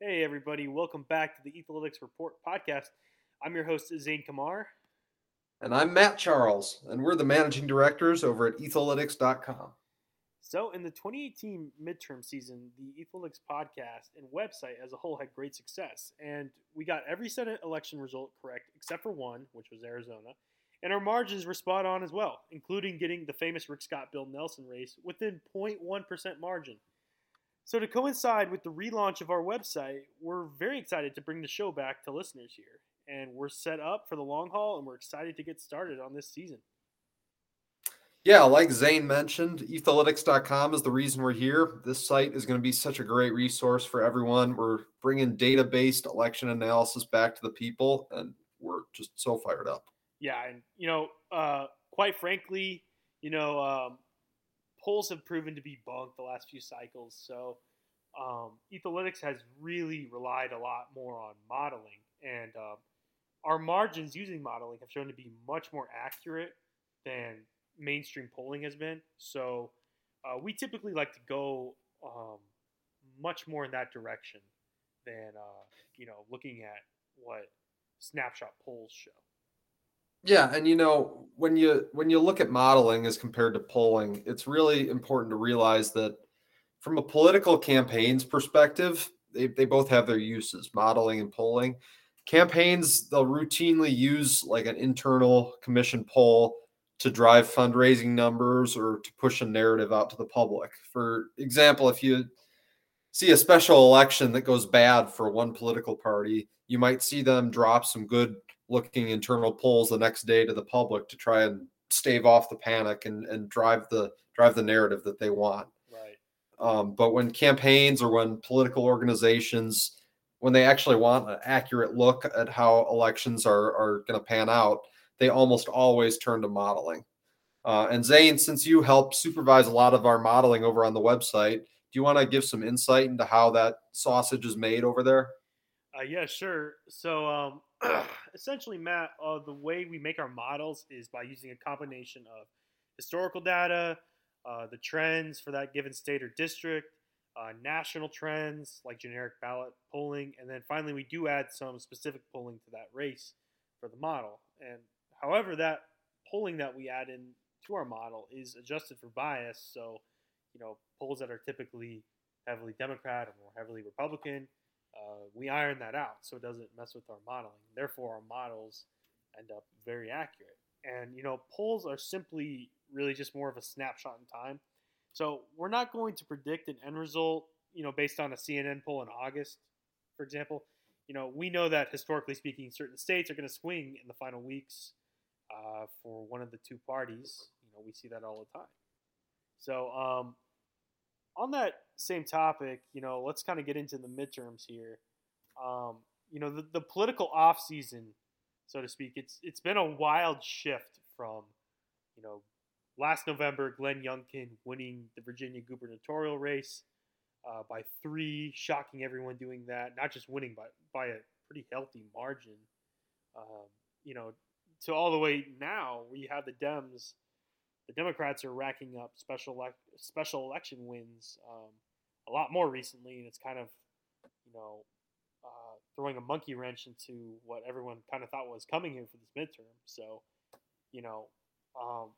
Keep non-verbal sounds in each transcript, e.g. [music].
Hey, everybody, welcome back to the Etholytics Report podcast. I'm your host, Zane Kamar. And I'm Matt Charles, and we're the managing directors over at etholytics.com. So, in the 2018 midterm season, the Etholytics podcast and website as a whole had great success. And we got every Senate election result correct except for one, which was Arizona. And our margins were spot on as well, including getting the famous Rick Scott Bill Nelson race within 0.1% margin. So, to coincide with the relaunch of our website, we're very excited to bring the show back to listeners here. And we're set up for the long haul, and we're excited to get started on this season. Yeah, like Zane mentioned, etholytics.com is the reason we're here. This site is going to be such a great resource for everyone. We're bringing data based election analysis back to the people, and we're just so fired up. Yeah, and, you know, uh, quite frankly, you know, um, polls have proven to be bunk the last few cycles. So um, Etholytics has really relied a lot more on modeling, and um, our margins using modeling have shown to be much more accurate than mainstream polling has been. So uh, we typically like to go um, much more in that direction than uh, you know looking at what snapshot polls show. Yeah, and you know, when you when you look at modeling as compared to polling, it's really important to realize that from a political campaigns perspective, they, they both have their uses, modeling and polling. Campaigns, they'll routinely use like an internal commission poll to drive fundraising numbers or to push a narrative out to the public. For example, if you see a special election that goes bad for one political party, you might see them drop some good looking internal polls the next day to the public to try and stave off the panic and, and drive the drive the narrative that they want. Right. Um, but when campaigns or when political organizations, when they actually want an accurate look at how elections are are going to pan out, they almost always turn to modeling. Uh, and Zane, since you help supervise a lot of our modeling over on the website, do you want to give some insight into how that sausage is made over there? Uh, yeah, sure. So um, [clears throat] essentially, Matt, uh, the way we make our models is by using a combination of historical data, uh, the trends for that given state or district, uh, national trends like generic ballot polling, and then finally we do add some specific polling to that race for the model. And however, that polling that we add in to our model is adjusted for bias. So, you know, polls that are typically heavily Democrat or more heavily Republican uh, we iron that out so it doesn't mess with our modeling. Therefore, our models end up very accurate. And you know, polls are simply really just more of a snapshot in time. So we're not going to predict an end result, you know, based on a CNN poll in August, for example. You know, we know that historically speaking, certain states are going to swing in the final weeks uh, for one of the two parties. You know, we see that all the time. So um, on that same topic, you know, let's kind of get into the midterms here. Um, you know, the, the political off season, so to speak, it's it's been a wild shift from, you know, last November, Glenn Youngkin winning the Virginia gubernatorial race uh, by three, shocking everyone doing that, not just winning by by a pretty healthy margin. Um, you know, to all the way now, you have the Dems the Democrats are racking up special special election wins um, a lot more recently, and it's kind of you know uh, throwing a monkey wrench into what everyone kind of thought was coming here for this midterm. So, you know, um,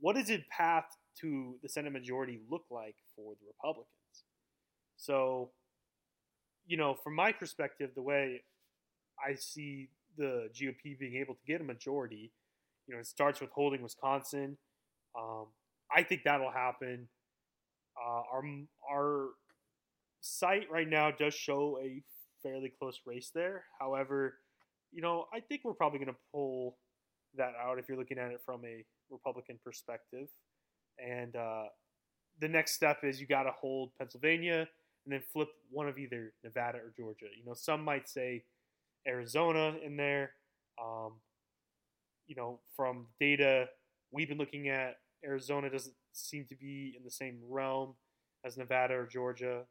what it path to the Senate majority look like for the Republicans? So, you know, from my perspective, the way I see the GOP being able to get a majority, you know, it starts with holding Wisconsin um, I think that'll happen. Uh, our our site right now does show a fairly close race there. However, you know, I think we're probably going to pull that out if you're looking at it from a Republican perspective. And uh, the next step is you got to hold Pennsylvania and then flip one of either Nevada or Georgia. You know, some might say Arizona in there. Um, you know, from data we've been looking at, Arizona doesn't seem to be in the same realm as Nevada or Georgia.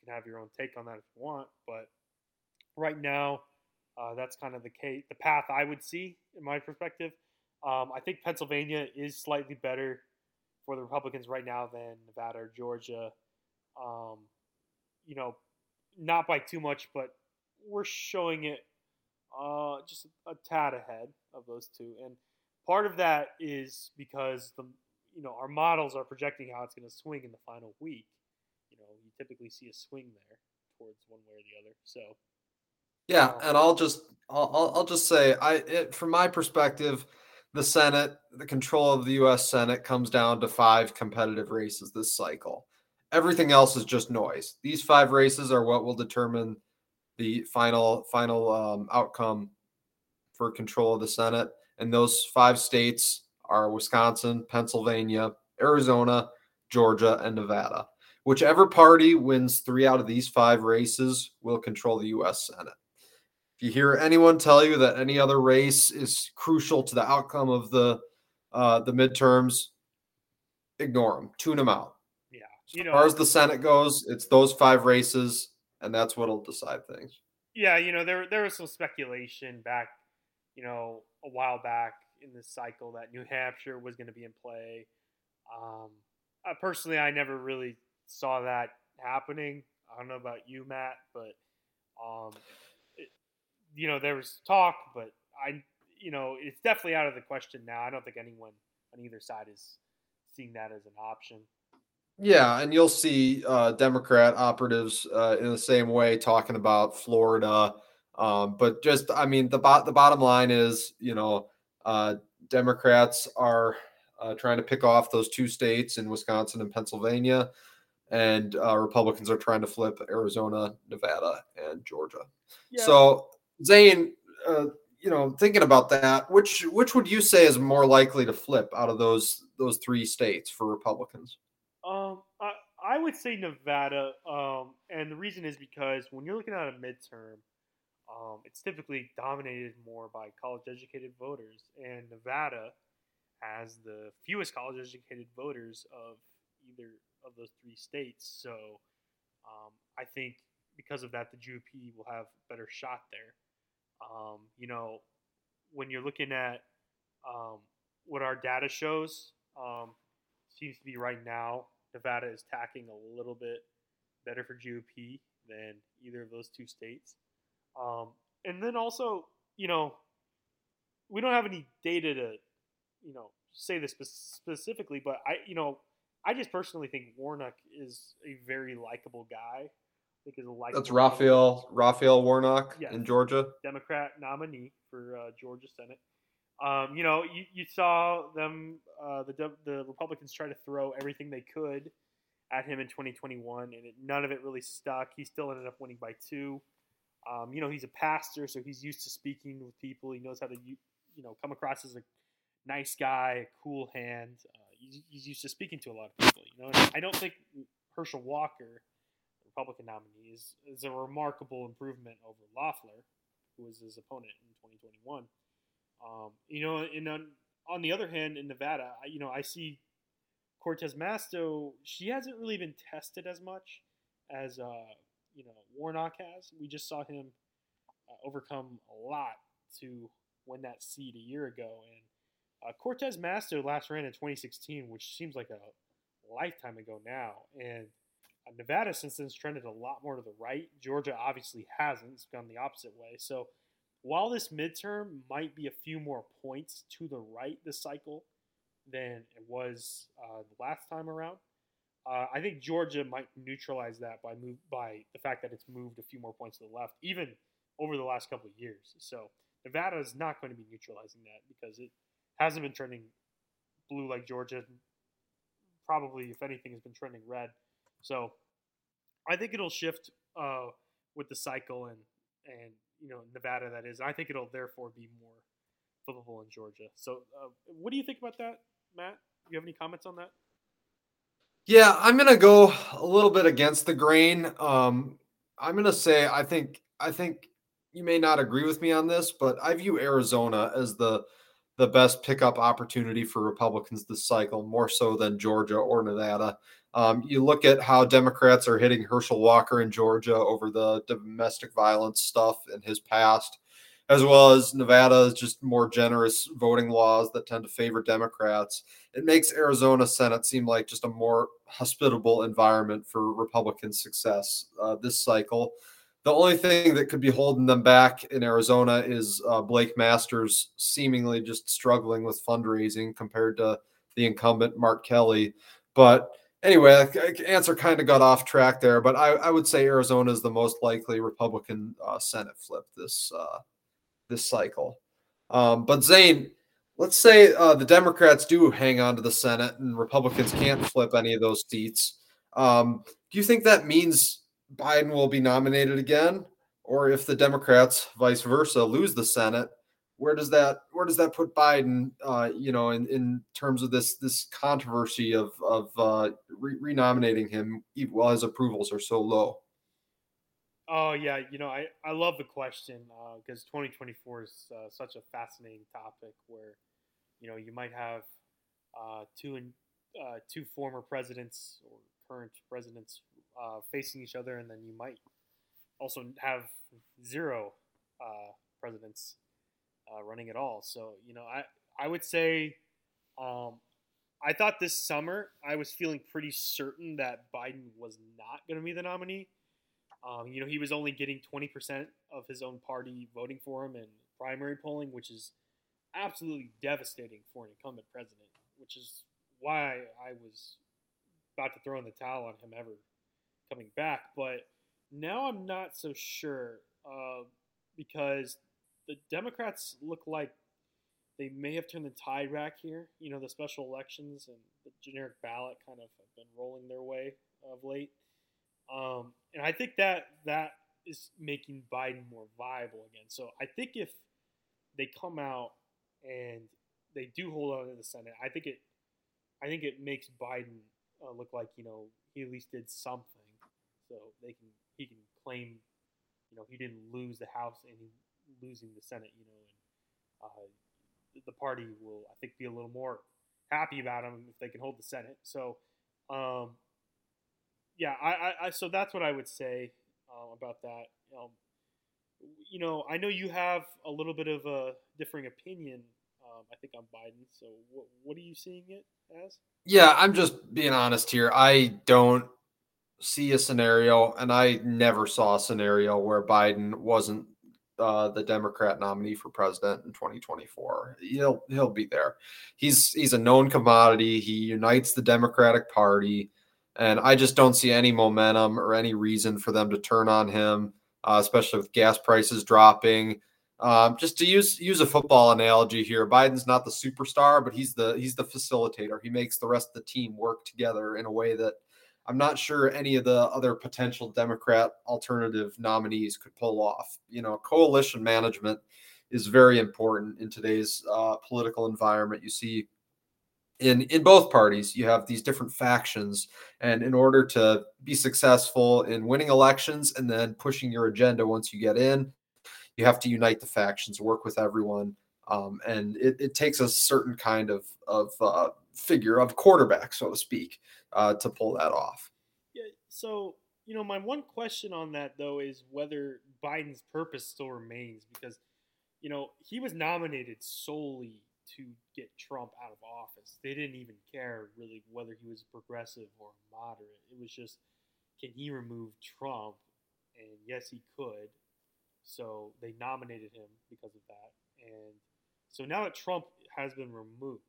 You can have your own take on that if you want, but right now, uh, that's kind of the case, the path I would see in my perspective. Um, I think Pennsylvania is slightly better for the Republicans right now than Nevada or Georgia. Um, you know, not by too much, but we're showing it uh, just a tad ahead of those two. And part of that is because the you know our models are projecting how it's going to swing in the final week. You know, you typically see a swing there towards one way or the other. So yeah, and I'll just I'll I'll just say I it, from my perspective, the Senate, the control of the U.S. Senate comes down to five competitive races this cycle. Everything else is just noise. These five races are what will determine the final final um, outcome for control of the Senate. And those five states are Wisconsin, Pennsylvania, Arizona, Georgia, and Nevada. Whichever party wins three out of these five races will control the U.S. Senate. If you hear anyone tell you that any other race is crucial to the outcome of the uh, the midterms, ignore them, tune them out. Yeah, you know, as far as the Senate goes, it's those five races, and that's what'll decide things. Yeah, you know, there there was some speculation back, you know, a while back in this cycle that New Hampshire was going to be in play. Um, uh, personally, I never really saw that happening. I don't know about you, Matt, but um, you know, there was talk, but I, you know, it's definitely out of the question now. I don't think anyone on either side is seeing that as an option. Yeah, and you'll see uh, Democrat operatives uh, in the same way talking about Florida. Um, but just, I mean, the bot the bottom line is, you know, uh, Democrats are uh, trying to pick off those two states in Wisconsin and Pennsylvania, and uh, Republicans are trying to flip Arizona, Nevada, and Georgia. Yeah. So Zane, uh, you know, thinking about that, which which would you say is more likely to flip out of those those three states for Republicans? Um, I, I would say Nevada, um, and the reason is because when you're looking at a midterm, um, it's typically dominated more by college-educated voters, and Nevada has the fewest college-educated voters of either of those three states. So, um, I think because of that, the GOP will have a better shot there. Um, you know, when you're looking at um, what our data shows, um, seems to be right now, Nevada is tacking a little bit better for GOP than either of those two states. Um, and then also, you know, we don't have any data to, you know, say this specifically, but I, you know, I just personally think Warnock is a very likable guy think is a likely. That's Raphael Raphael Warnock yes, in Georgia, Democrat nominee for uh, Georgia Senate. Um, you know, you, you saw them uh, the the Republicans try to throw everything they could at him in 2021, and it, none of it really stuck. He still ended up winning by two. Um, you know, he's a pastor, so he's used to speaking with people. He knows how to you, know come across as a nice guy, a cool hand. Uh, he's, he's used to speaking to a lot of people. You know, and I don't think Herschel Walker the Republican nominee is, is a remarkable improvement over Loeffler, who was his opponent in 2021. Um, you know, and on, on the other hand, in Nevada, I, you know, I see Cortez Masto. She hasn't really been tested as much as uh, you know Warnock has. We just saw him uh, overcome a lot to win that seat a year ago, and uh, Cortez Masto last ran in 2016, which seems like a lifetime ago now, and Nevada, since then, has trended a lot more to the right. Georgia obviously hasn't. It's gone the opposite way. So while this midterm might be a few more points to the right this cycle than it was uh, the last time around, uh, I think Georgia might neutralize that by move by the fact that it's moved a few more points to the left, even over the last couple of years. So Nevada is not going to be neutralizing that because it hasn't been trending blue like Georgia. Probably, if anything, has been trending red. So I think it'll shift uh, with the cycle and and you know Nevada that is. I think it'll therefore be more flippable in Georgia. So uh, what do you think about that, Matt? Do you have any comments on that? Yeah, I'm gonna go a little bit against the grain. Um, I'm gonna say I think I think you may not agree with me on this, but I view Arizona as the the best pickup opportunity for Republicans this cycle, more so than Georgia or Nevada. Um, you look at how Democrats are hitting Herschel Walker in Georgia over the domestic violence stuff in his past. As well as Nevada's just more generous voting laws that tend to favor Democrats. It makes Arizona Senate seem like just a more hospitable environment for Republican success uh, this cycle. The only thing that could be holding them back in Arizona is uh, Blake Masters seemingly just struggling with fundraising compared to the incumbent Mark Kelly. But anyway, answer kind of got off track there. But I, I would say Arizona is the most likely Republican uh, Senate flip this uh, this cycle. Um, but Zane, let's say uh, the Democrats do hang on to the Senate and Republicans can't flip any of those seats. Um, do you think that means Biden will be nominated again, or if the Democrats, vice versa, lose the Senate, where does that where does that put Biden? Uh, you know, in, in terms of this this controversy of of uh, re- renominating him while his approvals are so low. Oh yeah, you know I, I love the question because uh, 2024 is uh, such a fascinating topic where you know you might have uh, two and uh, two former presidents or current presidents uh, facing each other, and then you might also have zero presidents running at all. So you know, I I would say, um, I thought this summer I was feeling pretty certain that Biden was not going to be the nominee. Um, you know, he was only getting twenty percent of his own party voting for him in primary polling, which is absolutely devastating for an incumbent president. Which is why I was about to throw in the towel on him ever coming back. But now I'm not so sure uh, because the Democrats look like they may have turned the tide back here. You know, the special elections and the generic ballot kind of have been rolling their way of late. Um, and I think that that is making Biden more viable again. So I think if they come out and they do hold on to the Senate, I think it, I think it makes Biden uh, look like you know he at least did something, so they can he can claim, you know, he didn't lose the House and he losing the Senate, you know, and uh, the party will I think be a little more happy about him if they can hold the Senate. So, um, yeah, I, I, so that's what I would say uh, about that. Um, you know, I know you have a little bit of a differing opinion. Um, I think on Biden. So, what what are you seeing it as? Yeah, I'm just being honest here. I don't see a scenario, and I never saw a scenario where Biden wasn't uh, the Democrat nominee for president in 2024. He'll he'll be there. He's he's a known commodity. He unites the Democratic Party, and I just don't see any momentum or any reason for them to turn on him, uh, especially with gas prices dropping. Um, just to use use a football analogy here, Biden's not the superstar, but he's the he's the facilitator. He makes the rest of the team work together in a way that I'm not sure any of the other potential Democrat alternative nominees could pull off. You know, coalition management is very important in today's uh, political environment. You see in in both parties you have these different factions and in order to be successful in winning elections and then pushing your agenda once you get in you have to unite the factions, work with everyone, um, and it, it, takes a certain kind of of uh, figure of quarterback, so to speak, uh, to pull that off. Yeah. So you know, my one question on that though is whether Biden's purpose still remains because you know he was nominated solely to get Trump out of office. They didn't even care really whether he was progressive or moderate. It was just can he remove Trump? And yes, he could. So they nominated him because of that. And so now that Trump has been removed,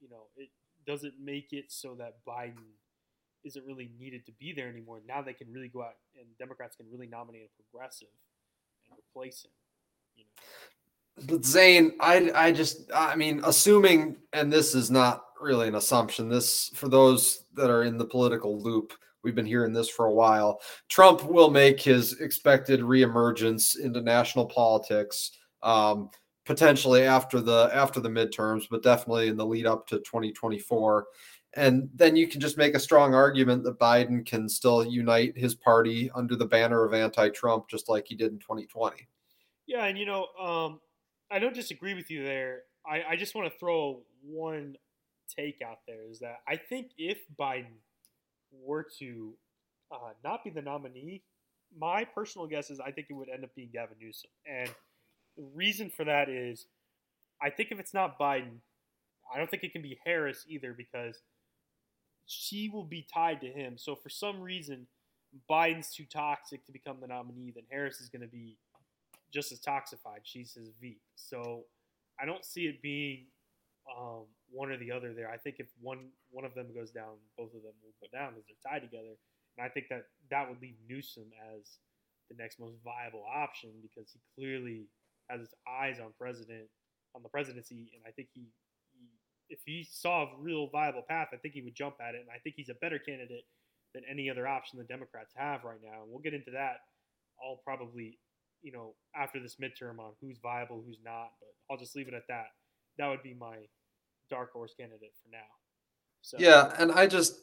you know, it doesn't make it so that Biden isn't really needed to be there anymore. Now they can really go out and Democrats can really nominate a progressive and replace him. You know. But Zane, I I just I mean, assuming and this is not really an assumption. This for those that are in the political loop We've been hearing this for a while. Trump will make his expected reemergence into national politics, um, potentially after the after the midterms, but definitely in the lead up to 2024. And then you can just make a strong argument that Biden can still unite his party under the banner of anti-Trump, just like he did in 2020. Yeah, and you know, um, I don't disagree with you there. I, I just want to throw one take out there is that I think if Biden were to uh, not be the nominee, my personal guess is I think it would end up being Gavin Newsom. And the reason for that is I think if it's not Biden, I don't think it can be Harris either because she will be tied to him. So for some reason, Biden's too toxic to become the nominee, then Harris is going to be just as toxified. She's his V. So I don't see it being um, one or the other there. I think if one one of them goes down, both of them will go down because they're tied together. And I think that that would leave Newsom as the next most viable option because he clearly has his eyes on president on the presidency, and I think he, he if he saw a real viable path, I think he would jump at it, and I think he's a better candidate than any other option the Democrats have right now. And we'll get into that all probably, you know, after this midterm on who's viable, who's not. But I'll just leave it at that. That would be my dark horse candidate for now. So. Yeah, and I just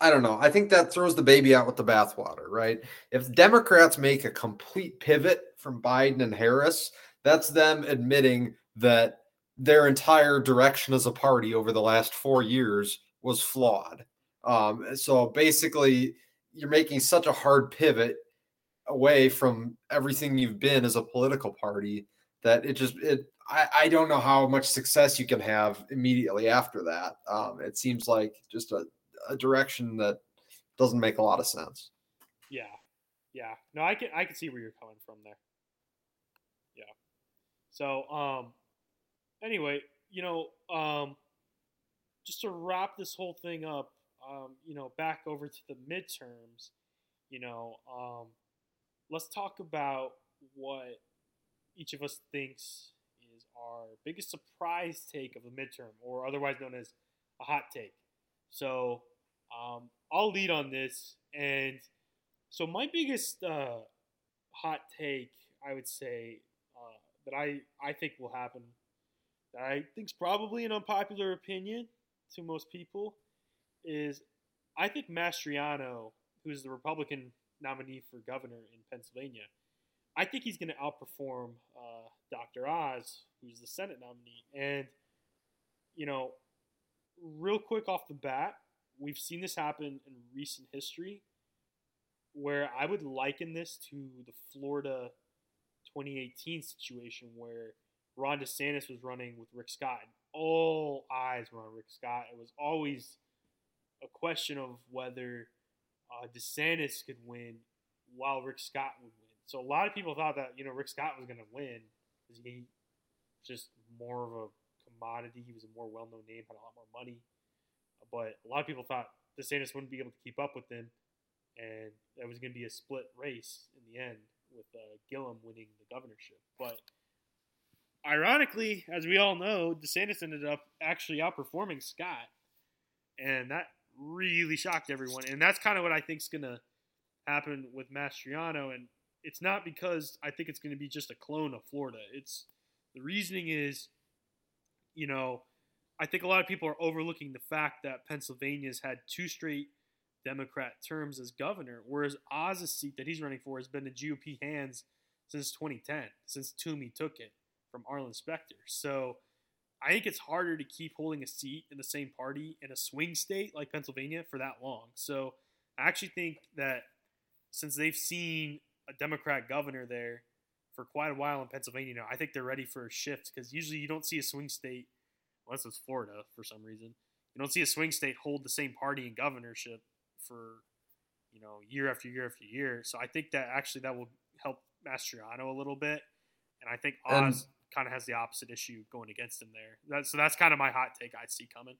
I don't know. I think that throws the baby out with the bathwater, right? If Democrats make a complete pivot from Biden and Harris, that's them admitting that their entire direction as a party over the last four years was flawed. Um, so basically, you're making such a hard pivot away from everything you've been as a political party that it just it I, I don't know how much success you can have immediately after that. Um, it seems like just a, a direction that doesn't make a lot of sense. Yeah, yeah. No, I can I can see where you're coming from there. Yeah. So um, anyway, you know, um, just to wrap this whole thing up, um, you know, back over to the midterms, you know, um, let's talk about what each of us thinks is our biggest surprise take of the midterm, or otherwise known as a hot take. So um, I'll lead on this, and so my biggest uh, hot take, I would say, uh, that I I think will happen that I think's probably an unpopular opinion to most people is I think Mastriano, who's the Republican nominee for governor in Pennsylvania, I think he's going to outperform uh, Dr. Oz, who's the Senate nominee. And, you know, real quick off the bat, we've seen this happen in recent history where I would liken this to the Florida 2018 situation where Ron DeSantis was running with Rick Scott, and all eyes were on Rick Scott. It was always a question of whether uh, DeSantis could win while Rick Scott would win. So a lot of people thought that you know Rick Scott was going to win because he just more of a commodity. He was a more well-known name, had a lot more money. But a lot of people thought DeSantis wouldn't be able to keep up with him, and it was going to be a split race in the end with uh, Gillum winning the governorship. But ironically, as we all know, DeSantis ended up actually outperforming Scott, and that really shocked everyone. And that's kind of what I think is going to happen with Mastriano. And it's not because I think it's going to be just a clone of Florida. It's the reasoning is, you know, I think a lot of people are overlooking the fact that Pennsylvania's had two straight Democrat terms as governor, whereas Oz's seat that he's running for has been in GOP hands since 2010, since Toomey took it from Arlen Specter. So I think it's harder to keep holding a seat in the same party in a swing state like Pennsylvania for that long. So I actually think that since they've seen a Democrat governor there for quite a while in Pennsylvania now, I think they're ready for a shift because usually you don't see a swing state, unless it's Florida for some reason, you don't see a swing state hold the same party in governorship for you know year after year after year. So I think that actually that will help Mastriano a little bit, and I think Oz kind of has the opposite issue going against him there. That, so that's kind of my hot take I see coming.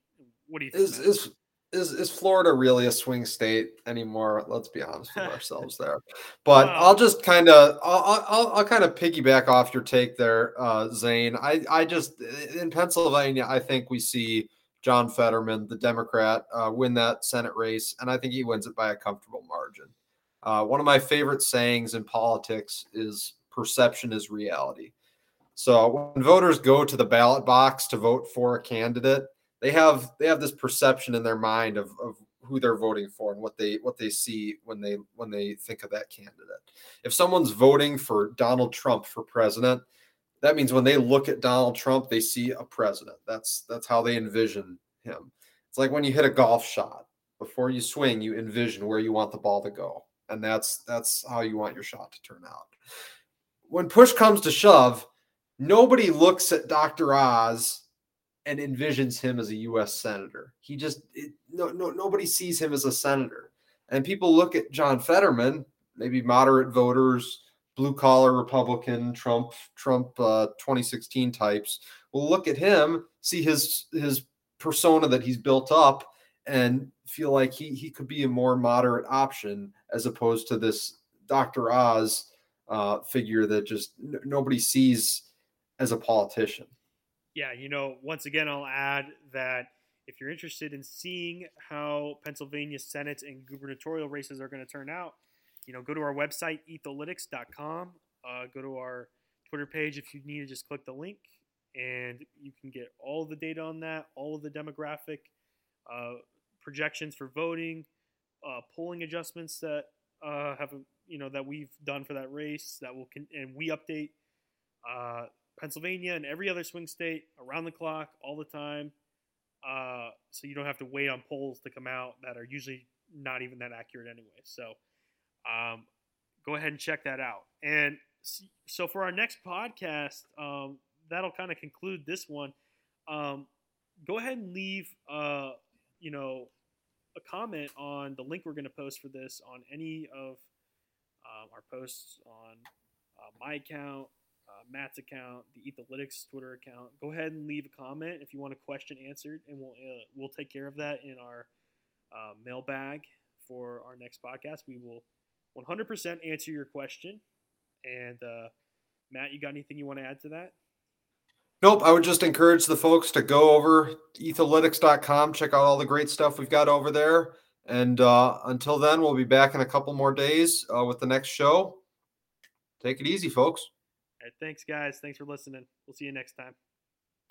What do you think? Is, is, is, is Florida really a swing state anymore? Let's be honest with [laughs] ourselves there. But I'll just kind of I'll, I'll, I'll kind of piggyback off your take there, uh, Zane. I I just in Pennsylvania I think we see John Fetterman, the Democrat, uh, win that Senate race, and I think he wins it by a comfortable margin. Uh, one of my favorite sayings in politics is "perception is reality." So when voters go to the ballot box to vote for a candidate, they have they have this perception in their mind of, of who they're voting for and what they what they see when they when they think of that candidate. If someone's voting for Donald Trump for president, that means when they look at Donald Trump, they see a president. That's that's how they envision him. It's like when you hit a golf shot. Before you swing, you envision where you want the ball to go. And that's that's how you want your shot to turn out. When push comes to shove, nobody looks at Dr. Oz and envisions him as a U.S. senator. He just it, no, no nobody sees him as a senator. And people look at John Fetterman, maybe moderate voters, blue collar Republican, Trump, Trump uh, 2016 types. Will look at him, see his his persona that he's built up, and feel like he he could be a more moderate option as opposed to this Dr. Oz uh, figure that just n- nobody sees as a politician. Yeah, you know, once again, I'll add that if you're interested in seeing how Pennsylvania Senate and gubernatorial races are going to turn out, you know, go to our website, etholytics.com. Uh, go to our Twitter page if you need to just click the link, and you can get all the data on that, all of the demographic uh, projections for voting, uh, polling adjustments that uh, have you know that we've done for that race that will con- and we update uh, Pennsylvania and every other swing state around the clock all the time. Uh, so you don't have to wait on polls to come out that are usually not even that accurate anyway. So um, go ahead and check that out. And so for our next podcast, um, that'll kind of conclude this one. Um, go ahead and leave, uh, you know, a comment on the link we're going to post for this on any of um, our posts on uh, my account, uh, Matt's account, the Etholytics Twitter account. Go ahead and leave a comment if you want a question answered, and we'll uh, we'll take care of that in our uh, mailbag for our next podcast. We will 100% answer your question. And uh, Matt, you got anything you want to add to that? Nope. I would just encourage the folks to go over etholytics.com, check out all the great stuff we've got over there. And uh, until then, we'll be back in a couple more days uh, with the next show. Take it easy, folks. Right, thanks, guys. Thanks for listening. We'll see you next time.